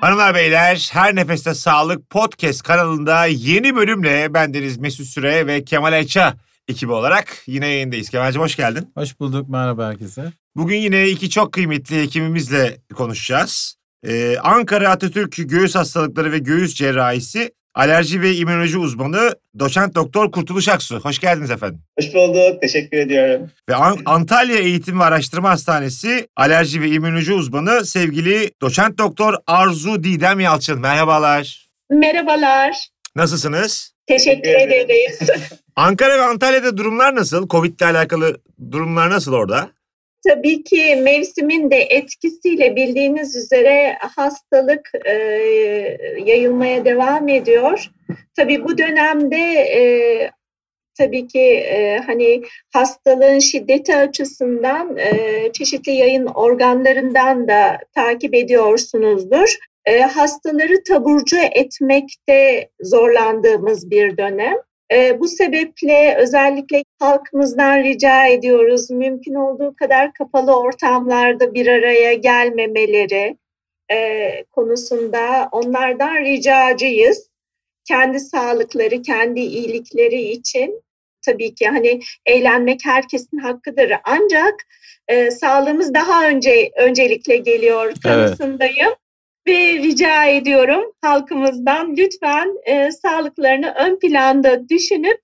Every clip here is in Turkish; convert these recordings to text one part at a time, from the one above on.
Hanımlar beyler Her Nefeste Sağlık Podcast kanalında yeni bölümle bendeniz Mesut Süre ve Kemal Ayça ekibi olarak yine yayındayız. Kemal'cim hoş geldin. Hoş bulduk merhaba herkese. Bugün yine iki çok kıymetli hekimimizle konuşacağız. Ee, Ankara Atatürk Göğüs Hastalıkları ve Göğüs Cerrahisi alerji ve immünoloji uzmanı doçent doktor Kurtuluş Aksu. Hoş geldiniz efendim. Hoş bulduk. Teşekkür ediyorum. Ve An- Antalya Eğitim ve Araştırma Hastanesi alerji ve immünoloji uzmanı sevgili doçent doktor Arzu Didem Yalçın. Merhabalar. Merhabalar. Nasılsınız? Teşekkür ederiz. Ankara ve Antalya'da durumlar nasıl? Covid ile alakalı durumlar nasıl orada? Tabii ki mevsimin de etkisiyle bildiğiniz üzere hastalık e, yayılmaya devam ediyor. Tabii bu dönemde e, tabii ki e, hani hastalığın şiddeti açısından e, çeşitli yayın organlarından da takip ediyorsunuzdur. E, hastaları taburcu etmekte zorlandığımız bir dönem. E, bu sebeple özellikle halkımızdan rica ediyoruz mümkün olduğu kadar kapalı ortamlarda bir araya gelmemeleri e, konusunda onlardan ricacıyız. Kendi sağlıkları, kendi iyilikleri için tabii ki hani eğlenmek herkesin hakkıdır. Ancak e, sağlığımız daha önce öncelikle geliyor kanısındayım. Ve rica ediyorum halkımızdan lütfen e, sağlıklarını ön planda düşünüp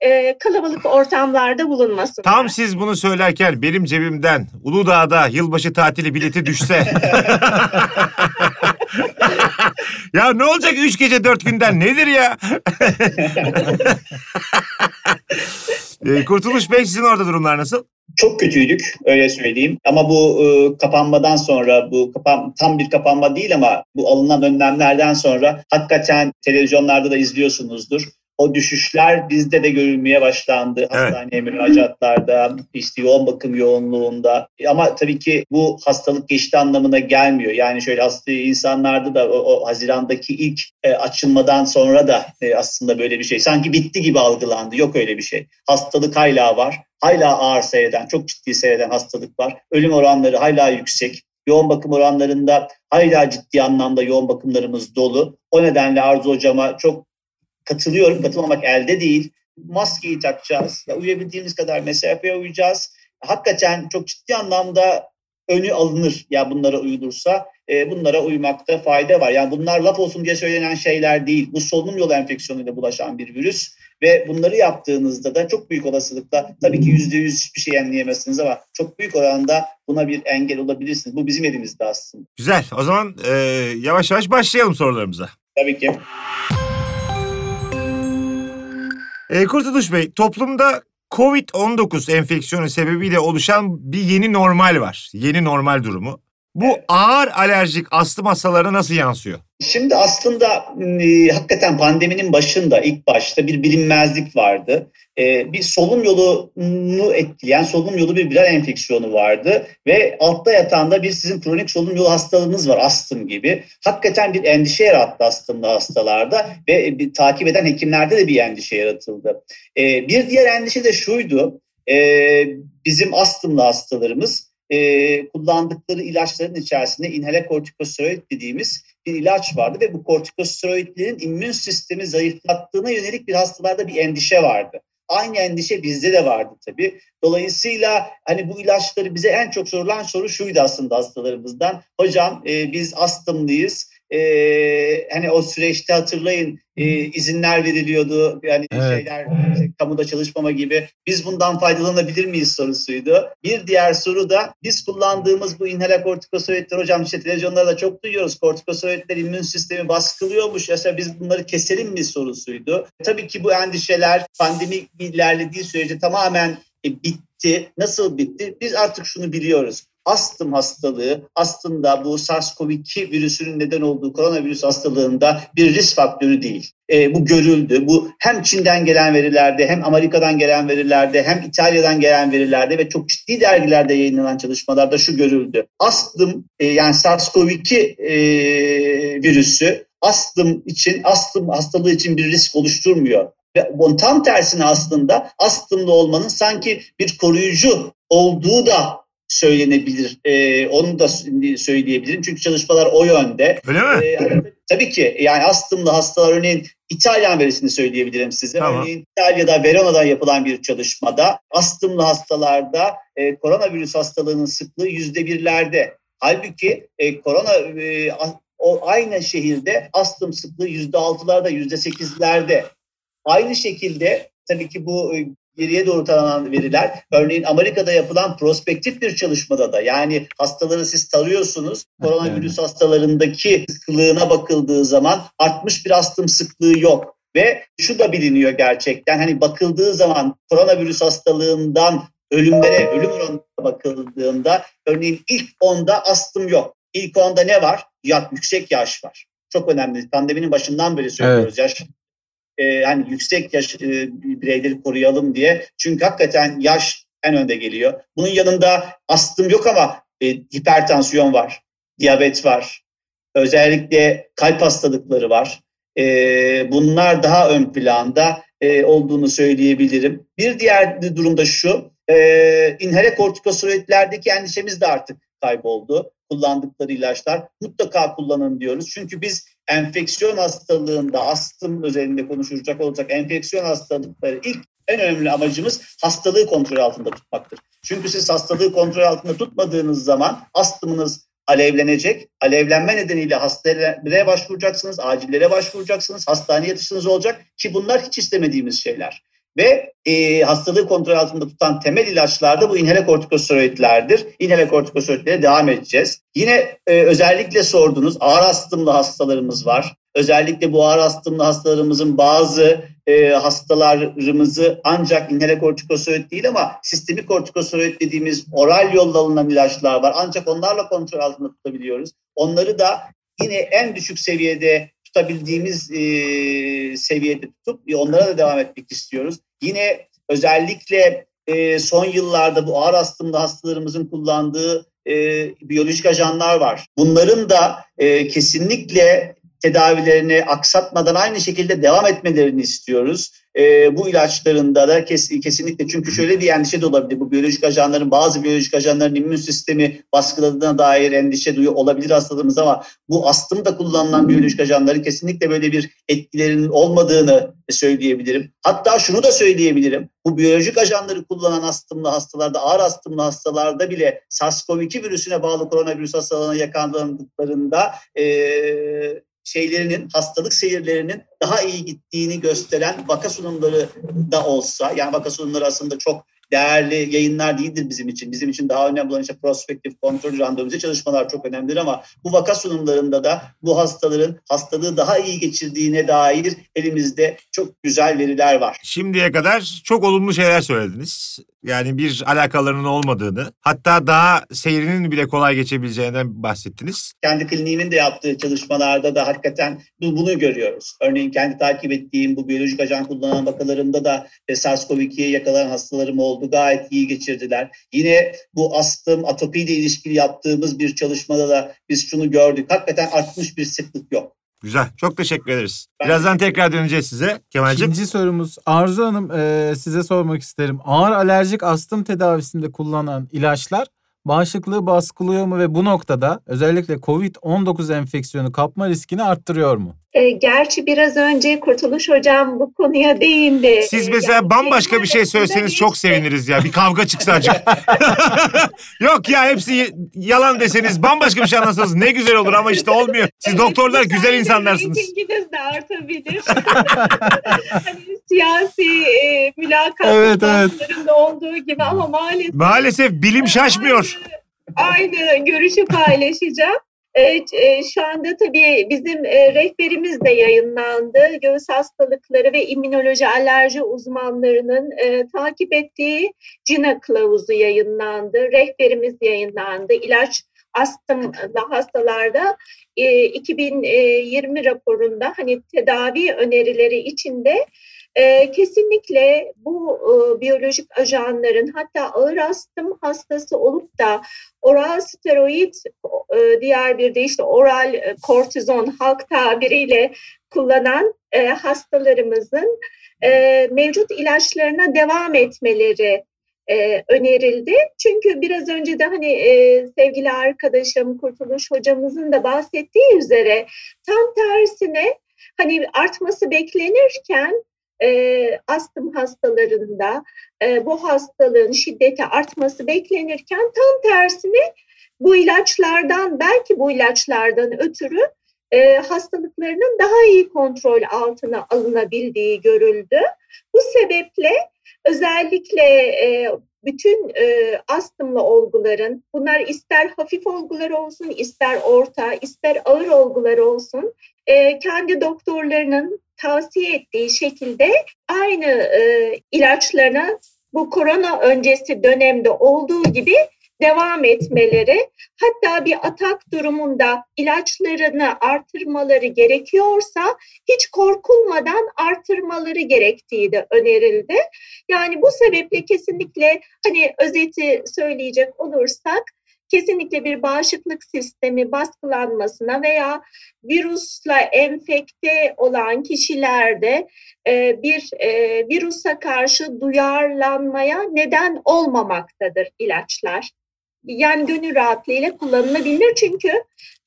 e, kalabalık ortamlarda bulunmasın. Tam siz bunu söylerken benim cebimden Uludağ'da yılbaşı tatili bileti düşse. ya ne olacak üç gece dört günden nedir ya? Ee, Kurtuluş Bey sizin orada durumlar nasıl? Çok kötüydük öyle söyleyeyim. Ama bu e, kapanmadan sonra bu kapan, tam bir kapanma değil ama bu alınan önlemlerden sonra hakikaten televizyonlarda da izliyorsunuzdur. O düşüşler bizde de görülmeye başlandı. Evet. Hastaneye müracaatlarda, işte yoğun bakım yoğunluğunda. Ama tabii ki bu hastalık geçti anlamına gelmiyor. Yani şöyle hasta insanlarda da o, o Haziran'daki ilk e, açılmadan sonra da e, aslında böyle bir şey. Sanki bitti gibi algılandı. Yok öyle bir şey. Hastalık hala var. Hala ağır seyreden, çok ciddi seyreden hastalık var. Ölüm oranları hala yüksek. Yoğun bakım oranlarında hala ciddi anlamda yoğun bakımlarımız dolu. O nedenle Arzu Hocama çok katılıyorum. Katılmamak elde değil. Maskeyi takacağız. Ya, uyabildiğimiz kadar mesafeye uyacağız. Hakikaten çok ciddi anlamda önü alınır ya bunlara uyulursa. E, bunlara uymakta fayda var. Yani bunlar laf olsun diye söylenen şeyler değil. Bu solunum yolu enfeksiyonuyla bulaşan bir virüs. Ve bunları yaptığınızda da çok büyük olasılıkla tabii ki yüzde yüz hiçbir şey önleyemezsiniz ama çok büyük oranda buna bir engel olabilirsiniz. Bu bizim elimizde aslında. Güzel. O zaman e, yavaş yavaş başlayalım sorularımıza. Tabii ki. E, Kurtuluş Bey, toplumda Covid-19 enfeksiyonu sebebiyle oluşan bir yeni normal var. Yeni normal durumu. Bu Evet. ağır alerjik astım hastalarına nasıl yansıyor? Şimdi aslında e, hakikaten pandeminin başında ilk başta bir bilinmezlik vardı. E, bir solunum yolunu etkileyen solunum yolu bir viral enfeksiyonu vardı ve altta yatan da bir sizin kronik solunum yolu hastalığınız var astım gibi. Hakikaten bir endişe yarattı astımlı hastalarda ve bir, takip eden hekimlerde de bir endişe yaratıldı. E, bir diğer endişe de şuydu. E, bizim astımlı hastalarımız e, kullandıkları ilaçların içerisinde inhale kortikosteroid dediğimiz bir ilaç vardı ve bu kortikosteroidlerin immün sistemi zayıflattığına yönelik bir hastalarda bir endişe vardı. Aynı endişe bizde de vardı tabii. Dolayısıyla hani bu ilaçları bize en çok sorulan soru şuydu aslında hastalarımızdan. Hocam e, biz astımlıyız. E, hani o süreçte hatırlayın e, izinler veriliyordu. Yani Evet. şeyler işte, kamuda çalışmama gibi. Biz bundan faydalanabilir miyiz sorusuydu. Bir diğer soru da biz kullandığımız bu inhale kortikosteroidler hocam işte televizyonlarda çok duyuyoruz. Kortikosteroidler immün sistemi baskılıyormuş. Mesela biz bunları keselim mi sorusuydu. Tabii ki bu endişeler pandemi ilerlediği sürece tamamen e, bitti. Nasıl bitti? Biz artık şunu biliyoruz. Astım hastalığı aslında bu SARS-CoV-2 virüsünün neden olduğu koronavirüs hastalığında bir risk faktörü değil. E, bu görüldü. Bu hem Çin'den gelen verilerde hem Amerika'dan gelen verilerde hem İtalya'dan gelen verilerde ve çok ciddi dergilerde yayınlanan çalışmalarda şu görüldü. Astım e, yani SARS-CoV-2 e, virüsü astım için astım hastalığı için bir risk oluşturmuyor. Ve bunun tam tersine aslında astımlı olmanın sanki bir koruyucu olduğu da söylenebilir. E, onu da söyleyebilirim. Çünkü çalışmalar o yönde. Öyle mi? E, tabii ki yani astımlı hastalar örneğin İtalyan verisini söyleyebilirim size. Tamam. Örneğin İtalya'da Verona'da yapılan bir çalışmada astımlı hastalarda e, koronavirüs hastalığının sıklığı yüzde birlerde. Halbuki e, korona e, o aynı şehirde astım sıklığı yüzde altılarda, yüzde sekizlerde. Aynı şekilde tabii ki bu e, geriye doğru taranan veriler. Örneğin Amerika'da yapılan prospektif bir çalışmada da yani hastaları siz tarıyorsunuz. Koronavirüs hastalarındaki sıklığına bakıldığı zaman artmış bir astım sıklığı yok. Ve şu da biliniyor gerçekten hani bakıldığı zaman koronavirüs hastalığından ölümlere, ölüm oranına bakıldığında örneğin ilk onda astım yok. İlk onda ne var? Ya, yüksek yaş var. Çok önemli. Pandeminin başından beri söylüyoruz. Evet. Yaş e, hani yüksek yaş e, bireyleri koruyalım diye. Çünkü hakikaten yaş en önde geliyor. Bunun yanında astım yok ama e, hipertansiyon var, diyabet var, özellikle kalp hastalıkları var. E, bunlar daha ön planda olduğunu söyleyebilirim. Bir diğer durumda şu, e, inhale kortikosteroidlerdeki endişemiz de artık kayboldu. Kullandıkları ilaçlar mutlaka kullanın diyoruz. Çünkü biz enfeksiyon hastalığında, astım özelinde konuşulacak olacak enfeksiyon hastalıkları ilk en önemli amacımız hastalığı kontrol altında tutmaktır. Çünkü siz hastalığı kontrol altında tutmadığınız zaman astımınız alevlenecek. Alevlenme nedeniyle hastaneye başvuracaksınız, acillere başvuracaksınız, hastaneye yatışınız olacak ki bunlar hiç istemediğimiz şeyler. Ve e, hastalığı kontrol altında tutan temel ilaçlar da bu inhale kortikosteroidlerdir. İnhale kortikosteroidlere devam edeceğiz. Yine e, özellikle sordunuz ağır astımlı hastalarımız var. Özellikle bu ağır astımlı hastalarımızın bazı e, hastalarımızı ancak inhale kortikosteroid değil ama sistemik kortikosteroid dediğimiz oral yolla alınan ilaçlar var. Ancak onlarla kontrol altında tutabiliyoruz. Onları da yine en düşük seviyede tutabildiğimiz e, seviyede tutup onlara da devam etmek istiyoruz. Yine özellikle e, son yıllarda bu ağır astımlı hastalarımızın kullandığı e, biyolojik ajanlar var. Bunların da e, kesinlikle tedavilerini aksatmadan aynı şekilde devam etmelerini istiyoruz. E, bu ilaçlarında da kes, kesinlikle çünkü şöyle bir endişe de olabilir. Bu biyolojik ajanların bazı biyolojik ajanların immün sistemi baskıladığına dair endişe duyuyor olabilir hastalarımız ama bu astımda kullanılan biyolojik ajanların kesinlikle böyle bir etkilerinin olmadığını söyleyebilirim. Hatta şunu da söyleyebilirim. Bu biyolojik ajanları kullanan astımlı hastalarda, ağır astımlı hastalarda bile SARS-CoV-2 virüsüne bağlı koronavirüs hastalığına yakalandıklarında e, şeylerinin, hastalık seyirlerinin daha iyi gittiğini gösteren vaka sunumları da olsa, yani vaka sunumları aslında çok değerli yayınlar değildir bizim için. Bizim için daha önemli olan işte prospektif kontrol randomize çalışmalar çok önemlidir ama bu vaka sunumlarında da bu hastaların hastalığı daha iyi geçirdiğine dair elimizde çok güzel veriler var. Şimdiye kadar çok olumlu şeyler söylediniz. Yani bir alakalarının olmadığını, hatta daha seyrinin bile kolay geçebileceğinden bahsettiniz. Kendi kliniğimin de yaptığı çalışmalarda da hakikaten bunu görüyoruz. Örneğin kendi takip ettiğim bu biyolojik ajan kullanan vakalarımda da SARS-CoV-2'ye yakalanan hastalarım oldu. Gayet iyi geçirdiler. Yine bu astım, atopiyle ilişkili yaptığımız bir çalışmada da biz şunu gördük. Hakikaten artmış bir sıklık yok. Güzel. Çok teşekkür ederiz. Birazdan tekrar döneceğiz size Kemal'cim. İkinci sorumuz Arzu Hanım e, size sormak isterim. Ağır alerjik astım tedavisinde kullanılan ilaçlar bağışıklığı baskılıyor mu ve bu noktada özellikle COVID-19 enfeksiyonu kapma riskini arttırıyor mu? E, gerçi biraz önce Kurtuluş Hocam bu konuya değindi. Siz e, mesela yani bambaşka bir şey söyleseniz çok seviniriz ya. Bir kavga çıksa acık. Yok ya hepsi yalan deseniz bambaşka bir şey anlatsanız ne güzel olur ama işte olmuyor. Siz doktorlar güzel insanlarsınız. Reytinginiz de artabilir. hani siyasi e, mülakatlarında evet, evet. olduğu gibi ama maalesef. Maalesef bilim şaşmıyor. Aynı, aynı görüşü paylaşacağım. Evet, e, şu anda tabii bizim e, rehberimiz de yayınlandı. Göğüs hastalıkları ve immünoloji alerji uzmanlarının e, takip ettiği CINA kılavuzu yayınlandı. Rehberimiz yayınlandı. İlaç astım hastalarda e, 2020 raporunda hani tedavi önerileri içinde e, kesinlikle bu e, biyolojik ajanların hatta ağır astım hastası olup da oral steroid e, diğer bir de işte oral e, kortizon halk tabiriyle kullanan e, hastalarımızın e, mevcut ilaçlarına devam etmeleri e, önerildi. Çünkü biraz önce de hani e, sevgili arkadaşım Kurtuluş hocamızın da bahsettiği üzere tam tersine hani artması beklenirken e, astım hastalarında e, bu hastalığın şiddeti artması beklenirken tam tersine bu ilaçlardan belki bu ilaçlardan ötürü e, hastalıklarının daha iyi kontrol altına alınabildiği görüldü. Bu sebeple özellikle e, bütün e, astımlı olguların, bunlar ister hafif olgular olsun, ister orta, ister ağır olgular olsun, e, kendi doktorlarının tavsiye ettiği şekilde aynı e, ilaçlarına bu korona öncesi dönemde olduğu gibi devam etmeleri hatta bir atak durumunda ilaçlarını artırmaları gerekiyorsa hiç korkulmadan artırmaları gerektiği de önerildi. Yani bu sebeple kesinlikle hani özeti söyleyecek olursak kesinlikle bir bağışıklık sistemi baskılanmasına veya virüsle enfekte olan kişilerde e, bir e, virüse karşı duyarlanmaya neden olmamaktadır ilaçlar yani gönül rahatlığıyla kullanılabilir çünkü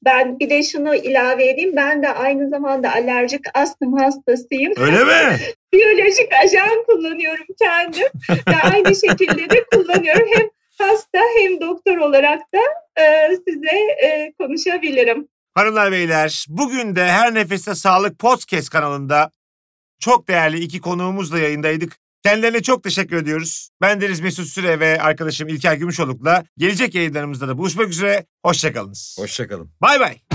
ben bir de şunu ilave edeyim ben de aynı zamanda alerjik astım hastasıyım. Öyle mi? Biyolojik ajan kullanıyorum kendim ve aynı şekilde de kullanıyorum. Hem hasta hem doktor olarak da e, size e, konuşabilirim. Hanımlar beyler bugün de Her Nefeste Sağlık Podcast kanalında çok değerli iki konuğumuzla yayındaydık. Kendilerine çok teşekkür ediyoruz. Ben Deniz Mesut Süre ve arkadaşım İlker Gümüşoluk'la gelecek yayınlarımızda da buluşmak üzere. Hoşçakalınız. Hoşçakalın. Bay bay.